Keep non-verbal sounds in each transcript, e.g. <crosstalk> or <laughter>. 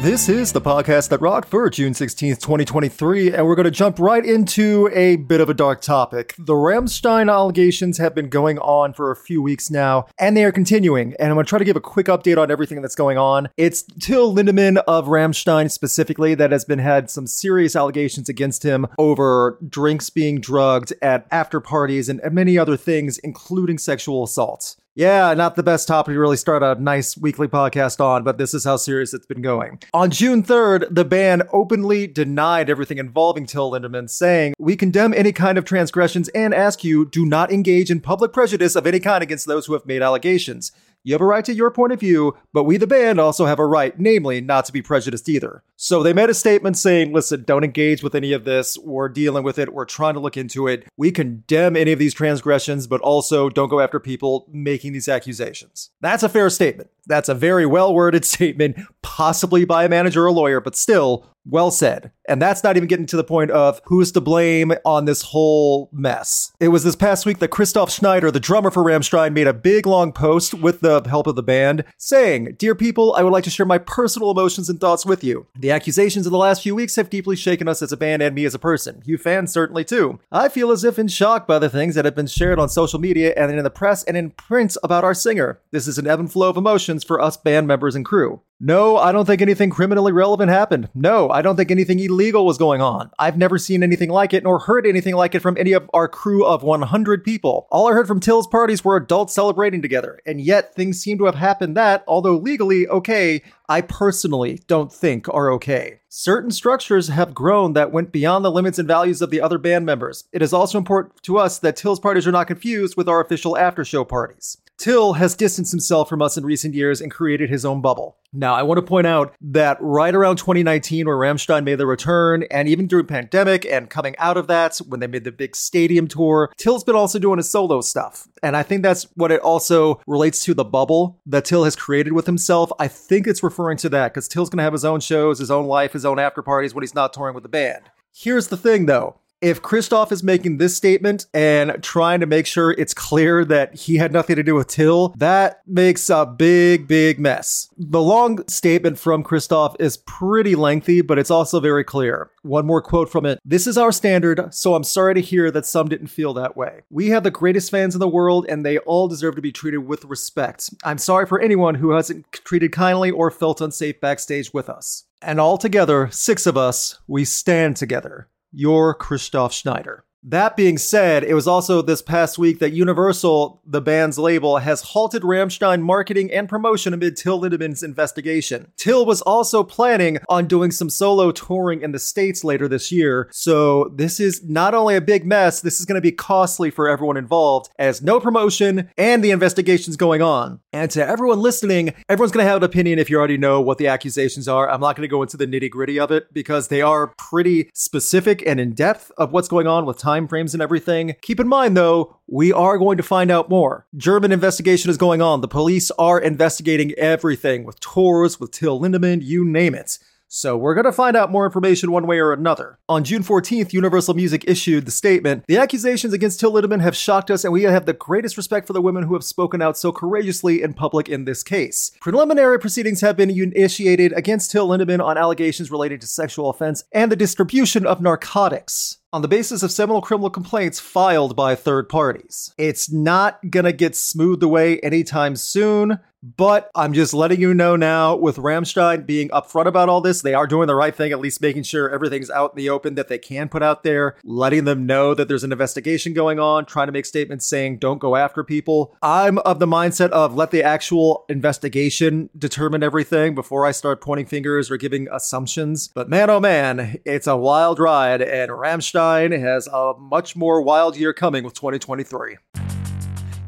This is the podcast that rocked for June 16th, 2023, and we're going to jump right into a bit of a dark topic. The Rammstein allegations have been going on for a few weeks now, and they are continuing. And I'm going to try to give a quick update on everything that's going on. It's Till Lindemann of Rammstein specifically that has been had some serious allegations against him over drinks being drugged at after parties and many other things, including sexual assaults. Yeah, not the best topic to really start a nice weekly podcast on, but this is how serious it's been going. On June 3rd, the band openly denied everything involving Till Lindemann, saying, We condemn any kind of transgressions and ask you do not engage in public prejudice of any kind against those who have made allegations. You have a right to your point of view, but we, the band, also have a right, namely, not to be prejudiced either. So they made a statement saying, listen, don't engage with any of this. We're dealing with it. We're trying to look into it. We condemn any of these transgressions, but also don't go after people making these accusations. That's a fair statement. That's a very well worded <laughs> statement, possibly by a manager or a lawyer, but still well said. And that's not even getting to the point of who's to blame on this whole mess. It was this past week that Christoph Schneider, the drummer for Rammstein, made a big long post with the help of the band saying, Dear people, I would like to share my personal emotions and thoughts with you. The accusations of the last few weeks have deeply shaken us as a band and me as a person. You fans certainly too. I feel as if in shock by the things that have been shared on social media and in the press and in print about our singer. This is an ebb and flow of emotions for us band members and crew. No, I don't think anything criminally relevant happened. No, I don't think anything illegal was going on. I've never seen anything like it nor heard anything like it from any of our crew of 100 people. All I heard from Till's parties were adults celebrating together, and yet things seem to have happened that, although legally okay, I personally don't think are okay. Certain structures have grown that went beyond the limits and values of the other band members. It is also important to us that Till's parties are not confused with our official after show parties. Till has distanced himself from us in recent years and created his own bubble. Now, I want to point out that right around 2019, where Rammstein made their return, and even during pandemic and coming out of that, when they made the big stadium tour, Till's been also doing his solo stuff. And I think that's what it also relates to the bubble that Till has created with himself. I think it's referring to that because Till's going to have his own shows, his own life, his own after parties when he's not touring with the band. Here's the thing though if Christoph is making this statement and trying to make sure it's clear that he had nothing to do with Till, that makes a big, big mess. The long statement from Christoph is pretty lengthy, but it's also very clear. One more quote from it This is our standard, so I'm sorry to hear that some didn't feel that way. We have the greatest fans in the world, and they all deserve to be treated with respect. I'm sorry for anyone who hasn't treated kindly or felt unsafe backstage with us. And all together, six of us, we stand together your Christoph Schneider. That being said, it was also this past week that Universal, the band's label, has halted Rammstein marketing and promotion amid Till Lindemann's investigation. Till was also planning on doing some solo touring in the States later this year, so this is not only a big mess, this is going to be costly for everyone involved, as no promotion and the investigation's going on. And to everyone listening, everyone's going to have an opinion if you already know what the accusations are. I'm not going to go into the nitty gritty of it because they are pretty specific and in depth of what's going on with time frames and everything. Keep in mind, though, we are going to find out more. German investigation is going on. The police are investigating everything with tours, with Till Lindemann, you name it. So we're going to find out more information one way or another. On June 14th, Universal Music issued the statement The accusations against Till Lindemann have shocked us, and we have the greatest respect for the women who have spoken out so courageously in public in this case. Preliminary proceedings have been initiated against Till Lindemann on allegations related to sexual offense and the distribution of narcotics on the basis of seminal criminal complaints filed by third parties. It's not gonna get smoothed away anytime soon. But I'm just letting you know now with Rammstein being upfront about all this, they are doing the right thing, at least making sure everything's out in the open that they can put out there, letting them know that there's an investigation going on, trying to make statements saying don't go after people. I'm of the mindset of let the actual investigation determine everything before I start pointing fingers or giving assumptions. But man, oh man, it's a wild ride, and Rammstein has a much more wild year coming with 2023.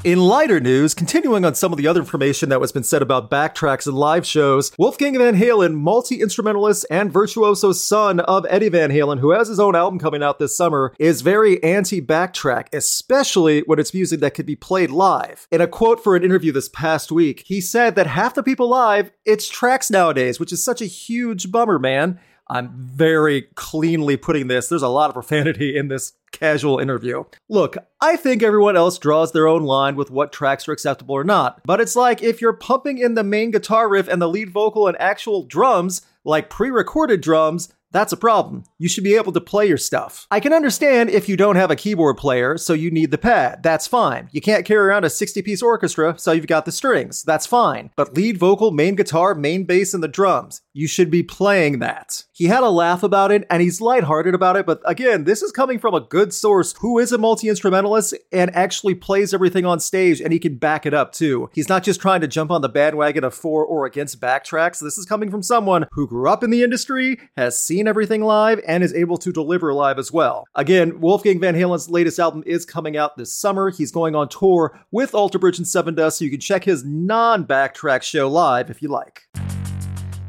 In lighter news, continuing on some of the other information that was been said about backtracks and live shows, Wolfgang Van Halen, multi-instrumentalist and virtuoso son of Eddie Van Halen, who has his own album coming out this summer, is very anti-backtrack, especially when it's music that could be played live. In a quote for an interview this past week, he said that half the people live, it's tracks nowadays, which is such a huge bummer, man. I'm very cleanly putting this. There's a lot of profanity in this casual interview. Look, I think everyone else draws their own line with what tracks are acceptable or not, but it's like if you're pumping in the main guitar riff and the lead vocal and actual drums, like pre recorded drums, that's a problem. You should be able to play your stuff. I can understand if you don't have a keyboard player, so you need the pad. That's fine. You can't carry around a 60 piece orchestra, so you've got the strings. That's fine. But lead vocal, main guitar, main bass, and the drums. You should be playing that. He had a laugh about it and he's lighthearted about it, but again, this is coming from a good source who is a multi instrumentalist and actually plays everything on stage and he can back it up too. He's not just trying to jump on the bandwagon of for or against backtracks. This is coming from someone who grew up in the industry, has seen everything live, and is able to deliver live as well. Again, Wolfgang Van Halen's latest album is coming out this summer. He's going on tour with Alter Bridge and Sevendust, so you can check his non backtrack show live if you like.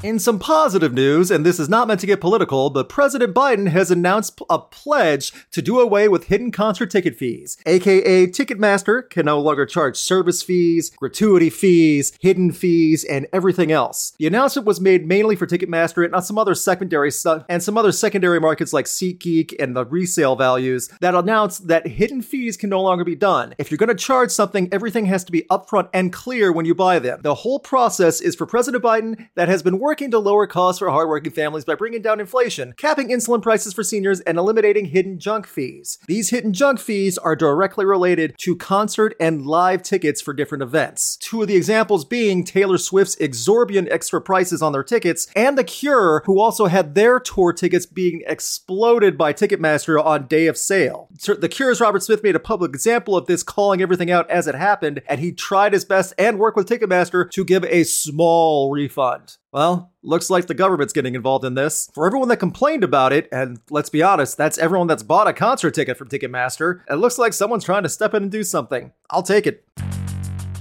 In some positive news, and this is not meant to get political, but President Biden has announced a pledge to do away with hidden concert ticket fees, aka Ticketmaster can no longer charge service fees, gratuity fees, hidden fees, and everything else. The announcement was made mainly for Ticketmaster and some other secondary stuff and some other secondary markets like SeatGeek and the resale values that announced that hidden fees can no longer be done. If you're going to charge something, everything has to be upfront and clear when you buy them. The whole process is for President Biden that has been working working to lower costs for hardworking families by bringing down inflation, capping insulin prices for seniors, and eliminating hidden junk fees. These hidden junk fees are directly related to concert and live tickets for different events. Two of the examples being Taylor Swift's exorbitant extra prices on their tickets, and The Cure, who also had their tour tickets being exploded by Ticketmaster on day of sale. The Cure's Robert Smith made a public example of this, calling everything out as it happened, and he tried his best and worked with Ticketmaster to give a small refund. Well, looks like the government's getting involved in this. For everyone that complained about it, and let's be honest, that's everyone that's bought a concert ticket from Ticketmaster, it looks like someone's trying to step in and do something. I'll take it.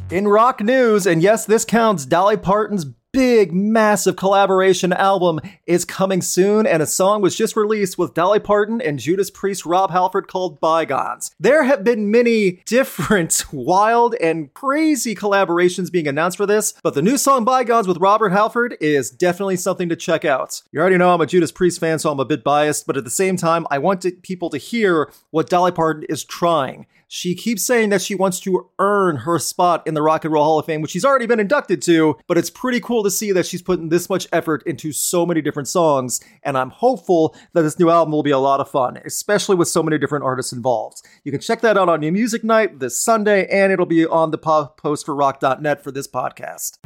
In rock news, and yes, this counts, Dolly Parton's big, massive collaboration album is coming soon, and a song was just released with Dolly Parton and Judas Priest Rob Halford called Bygones. There have been many different, <laughs> wild, and crazy collaborations being announced for this, but the new song Bygones with Robert Halford is definitely something to check out. You already know I'm a Judas Priest fan, so I'm a bit biased, but at the same time, I want to, people to hear what Dolly Parton is trying. She keeps saying that she wants to earn her spot in the Rock and Roll Hall of Fame, which she's already been inducted to, but it's pretty cool to see that she's putting this much effort into so many different songs, and I'm hopeful that this new album will be a lot of fun, especially with so many different artists involved. You can check that out on New Music Night this Sunday, and it'll be on the post for rock.net for this podcast.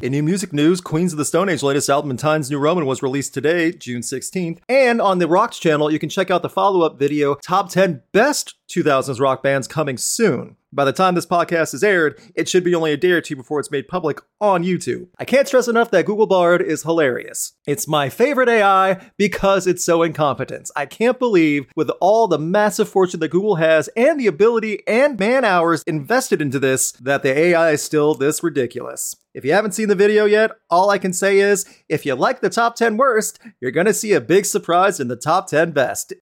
In new music news, Queens of the Stone Age latest album Times New Roman was released today, June 16th. And on the Rocks channel, you can check out the follow up video, Top 10 Best 2000s Rock Bands, coming soon. By the time this podcast is aired, it should be only a day or two before it's made public on YouTube. I can't stress enough that Google Bard is hilarious. It's my favorite AI because it's so incompetent. I can't believe, with all the massive fortune that Google has and the ability and man hours invested into this, that the AI is still this ridiculous. If you haven't seen the video yet, all I can say is if you like the top 10 worst, you're gonna see a big surprise in the top 10 best.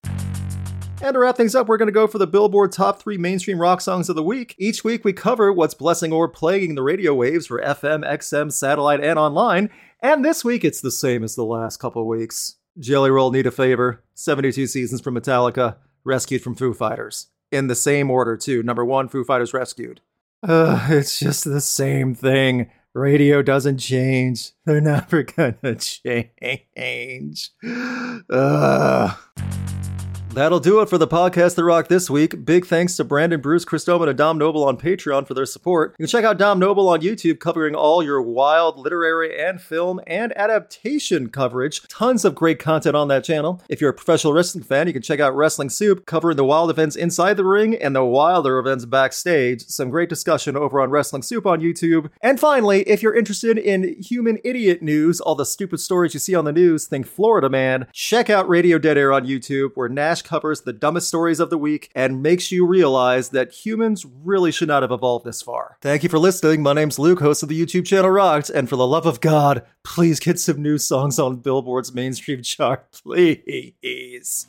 And to wrap things up, we're going to go for the Billboard Top 3 Mainstream Rock Songs of the Week. Each week, we cover what's blessing or plaguing the radio waves for FM, XM, satellite, and online. And this week, it's the same as the last couple weeks. Jelly Roll Need a Favor, 72 Seasons from Metallica, Rescued from Foo Fighters. In the same order, too. Number one, Foo Fighters Rescued. Uh, it's just the same thing. Radio doesn't change. They're <laughs> never gonna <laughs> change. Uh. That'll do it for the podcast The Rock this week. Big thanks to Brandon Bruce, Chris Doman, and Dom Noble on Patreon for their support. You can check out Dom Noble on YouTube covering all your wild literary and film and adaptation coverage. Tons of great content on that channel. If you're a professional wrestling fan, you can check out Wrestling Soup covering the wild events inside the ring and the wilder events backstage. Some great discussion over on Wrestling Soup on YouTube. And finally, if you're interested in human idiot news, all the stupid stories you see on the news, think Florida Man, check out Radio Dead Air on YouTube where Nash covers the dumbest stories of the week and makes you realize that humans really should not have evolved this far. Thank you for listening. My name's Luke, host of the YouTube channel Rocked, and for the love of God, please get some new songs on Billboard's mainstream <laughs> chart, please.